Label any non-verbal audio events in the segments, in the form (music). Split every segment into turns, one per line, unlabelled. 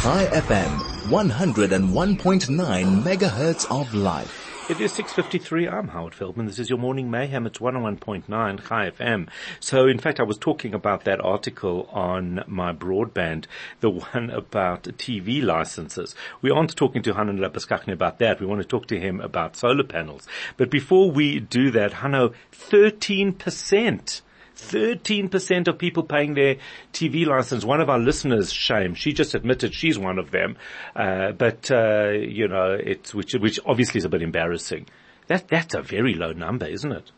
High FM, 101.9 megahertz of life.
It is 6.53. I'm Howard Feldman. This is your morning mayhem. It's 101.9 High FM. So in fact, I was talking about that article on my broadband, the one about TV licenses. We aren't talking to Hanno Labuschagne about that. We want to talk to him about solar panels. But before we do that, Hanno, 13% 13% of people paying their TV license. One of our listeners, Shame, she just admitted she's one of them. Uh, but, uh, you know, it's, which, which obviously is a bit embarrassing. That, that's a very low number, isn't it?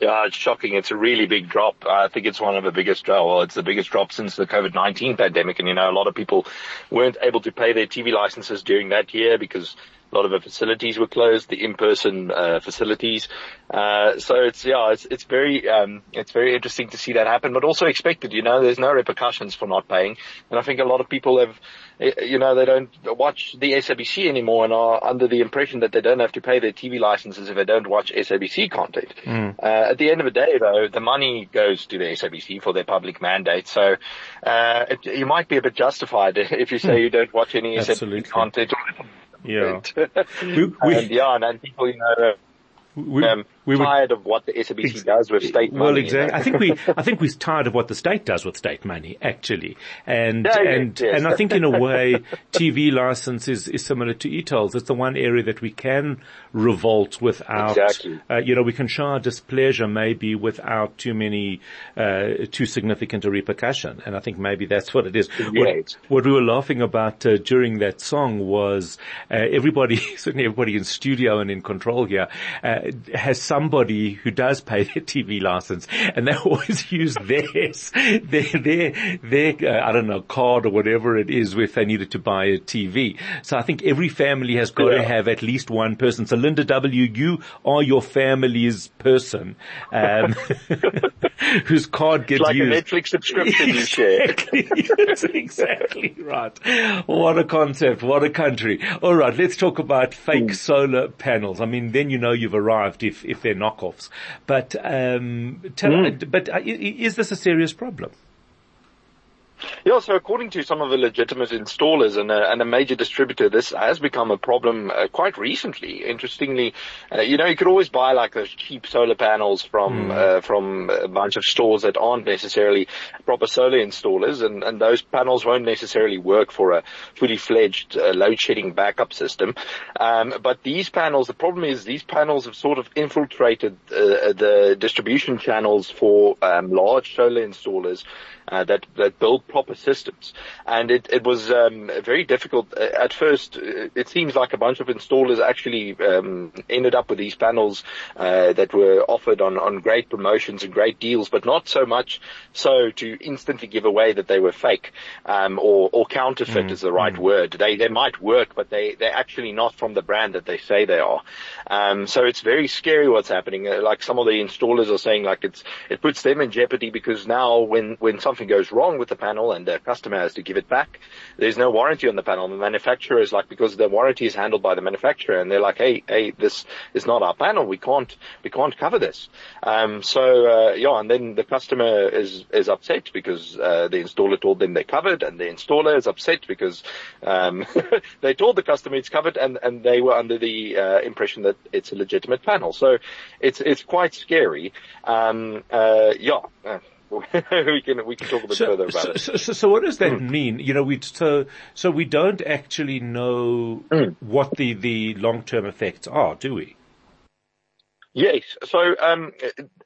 Yeah, it's shocking. It's a really big drop. I think it's one of the biggest, well, it's the biggest drop since the COVID-19 pandemic. And you know, a lot of people weren't able to pay their TV licenses during that year because a lot of the facilities were closed, the in-person uh, facilities. Uh, so it's yeah, it's it's very um, it's very interesting to see that happen, but also expected. You know, there's no repercussions for not paying, and I think a lot of people have, eh, you know, they don't watch the SABC anymore and are under the impression that they don't have to pay their TV licenses if they don't watch SABC content. Mm. Uh, at the end of the day, though, the money goes to the SABC for their public mandate, so uh, it, you might be a bit justified (laughs) if you say mm. you don't watch any SABC content.
Yeah. (laughs)
we, we, and yeah, and people, you know, we, um, we tired of what the SABC does with state
money. Well, exactly. I think we, (laughs) I think we're tired of what the state does with state money, actually. And, and, yes. and I think in a way, (laughs) TV license is, is similar to e-tolls. It's the one area that we can revolt without, exactly. uh, you know, we can show our displeasure maybe without too many, uh, too significant a repercussion. And I think maybe that's what it is. What, what, we were laughing about uh, during that song was, uh, everybody, (laughs) certainly everybody in studio and in control here, uh, has somebody who does pay their TV license and they (laughs) always use theirs, their, their, their, uh, I don't know, card or whatever it is if they needed to buy a TV. So I think every family has got yeah. to have at least one person. So Linda W., you are your family's person, um, (laughs) whose card gets
it's like
used.
a Netflix subscription exactly.
you share. (laughs) That's exactly right. What a concept. What a country. All right. Let's talk about fake mm. solar panels. I mean, then you know you've arrived if, if they're knockoffs. But um, tell, mm. but uh, is this a serious problem?
Yeah, so according to some of the legitimate installers and a, and a major distributor, this has become a problem uh, quite recently. Interestingly, uh, you know, you could always buy like those cheap solar panels from mm. uh, from a bunch of stores that aren't necessarily proper solar installers, and, and those panels won't necessarily work for a fully fledged uh, load shedding backup system. Um, but these panels, the problem is these panels have sort of infiltrated uh, the distribution channels for um, large solar installers uh, that that build proper systems. And it it was um, very difficult uh, at first. Uh, it seems like a bunch of installers actually um, ended up with these panels uh, that were offered on on great promotions and great deals, but not so much so to instantly give away that they were fake um, or or counterfeit mm, is the right mm. word. They they might work, but they they're actually not from the brand that they say they are. Um, so it's very scary what's happening. Uh, like some of the installers are saying, like it's it puts them in jeopardy because now when when something something goes wrong with the panel and the customer has to give it back, there's no warranty on the panel. The manufacturer is like, because the warranty is handled by the manufacturer and they're like, hey, hey, this is not our panel. We can't, we can't cover this. Um, so, uh, yeah, and then the customer is, is upset because, uh, the installer told them they're covered and the installer is upset because, um, (laughs) they told the customer it's covered and, and they were under the, uh, impression that it's a legitimate panel. So it's, it's quite scary. Um, uh, yeah. (laughs) We can we can talk a bit
so,
further about
so,
it.
So, so, so, what does that mm. mean? You know, we so so we don't actually know mm. what the the long term effects are, do we?
Yes. So um,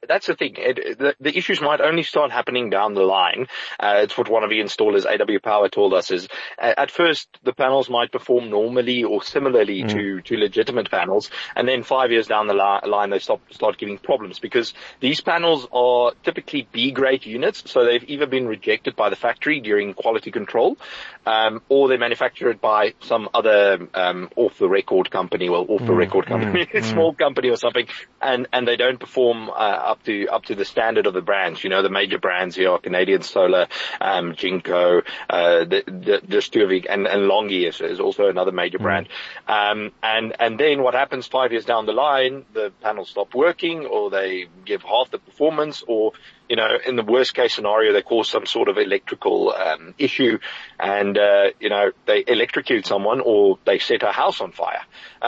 that's the thing. It, the, the, issues might only start happening down the line. Uh, it's what one of the installers, AW Power, told us is uh, at first the panels might perform normally or similarly mm. to, to legitimate panels, and then five years down the li- line they stop, start giving problems because these panels are typically B grade units, so they've either been rejected by the factory during quality control, um, or they're manufactured by some other um, off the record company, well, off the mm. record company, mm. (laughs) small company or something, and and they don't perform uh, up to up to the standard of the brands. You know, the major brands here are Canadian Solar, um, Jinko, uh, the, the, the Stuvik, and, and Longi is, is also another major mm. brand. Um, and and then what happens five years down the line, the panels stop working, or they give half the performance, or you know, in the worst case scenario, they cause some sort of electrical um, issue, and uh, you know, they electrocute someone or they set a house on fire. (laughs)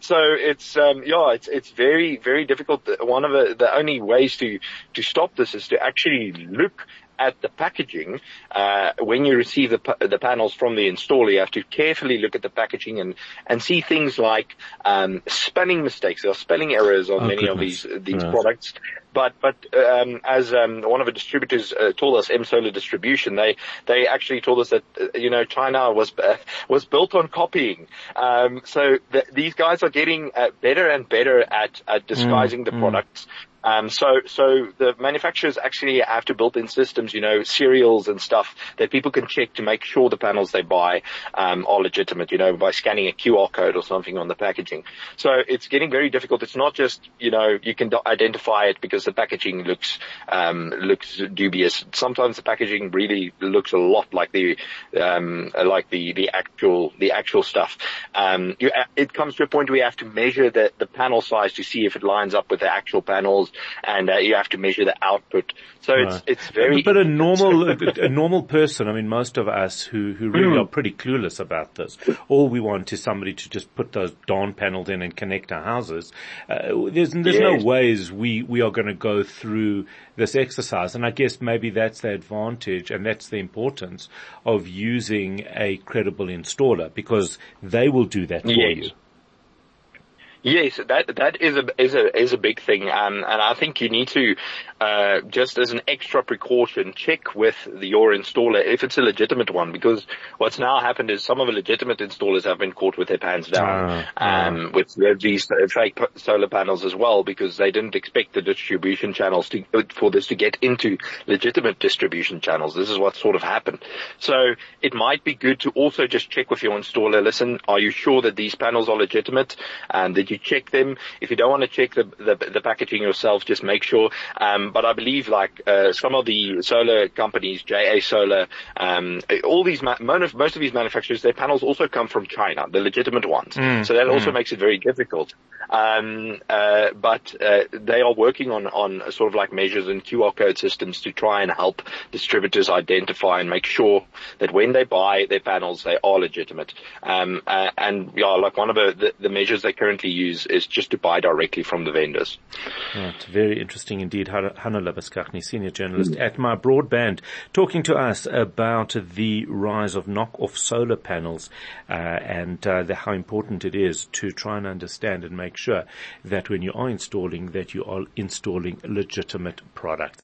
so it's um, yeah, it's it's very very difficult. One of the, the only ways to to stop this is to actually look at the packaging, uh, when you receive the, the panels from the installer, you have to carefully look at the packaging and, and see things like, um, spelling mistakes. There are spelling errors on oh, many goodness. of these, these yes. products. But, but, um, as, um, one of the distributors uh, told us, M Solar Distribution, they, they actually told us that, uh, you know, China was, uh, was built on copying. Um, so th- these guys are getting uh, better and better at, at disguising mm, the mm. products. Um, so, so the manufacturers actually have to build in systems, you know, serials and stuff that people can check to make sure the panels they buy, um, are legitimate, you know, by scanning a QR code or something on the packaging. So it's getting very difficult. It's not just, you know, you can identify it because the packaging looks, um, looks dubious. Sometimes the packaging really looks a lot like the, um, like the, the actual, the actual stuff. Um, you, it comes to a point where you have to measure the, the panel size to see if it lines up with the actual panels and uh, you have to measure the output. So right. it's it's very.
But, but a normal (laughs) a, a, normal person, I mean, most of us who who really mm. are pretty clueless about this, all we want is somebody to just put those dawn panels in and connect our houses. Uh, there's there's yes. no ways we we are going to go through this exercise, and I guess maybe that's the advantage and that's the importance of using a credible installer because they will do that for yes. you.
Yes, that that is a is a is a big thing, um, and I think you need to uh, just as an extra precaution check with the, your installer if it's a legitimate one, because what's now happened is some of the legitimate installers have been caught with their pants down uh, um, uh. with these fake solar panels as well, because they didn't expect the distribution channels to for this to get into legitimate distribution channels. This is what sort of happened. So it might be good to also just check with your installer. Listen, are you sure that these panels are legitimate and that you check them. If you don't want to check the, the, the packaging yourself, just make sure. Um, but I believe like, uh, some of the solar companies, JA Solar, um, all these, ma- most of these manufacturers, their panels also come from China, the legitimate ones. Mm, so that mm. also makes it very difficult. Um, uh, but, uh, they are working on, on sort of like measures and QR code systems to try and help distributors identify and make sure that when they buy their panels, they are legitimate. Um, uh, and yeah, like one of the, the, the measures they currently use is just to buy directly from the vendors.
Right, very interesting indeed. Hanno Labuschagne, senior journalist mm. at My Broadband, talking to us about the rise of knock-off solar panels uh, and uh, the, how important it is to try and understand and make sure that when you are installing, that you are installing legitimate products.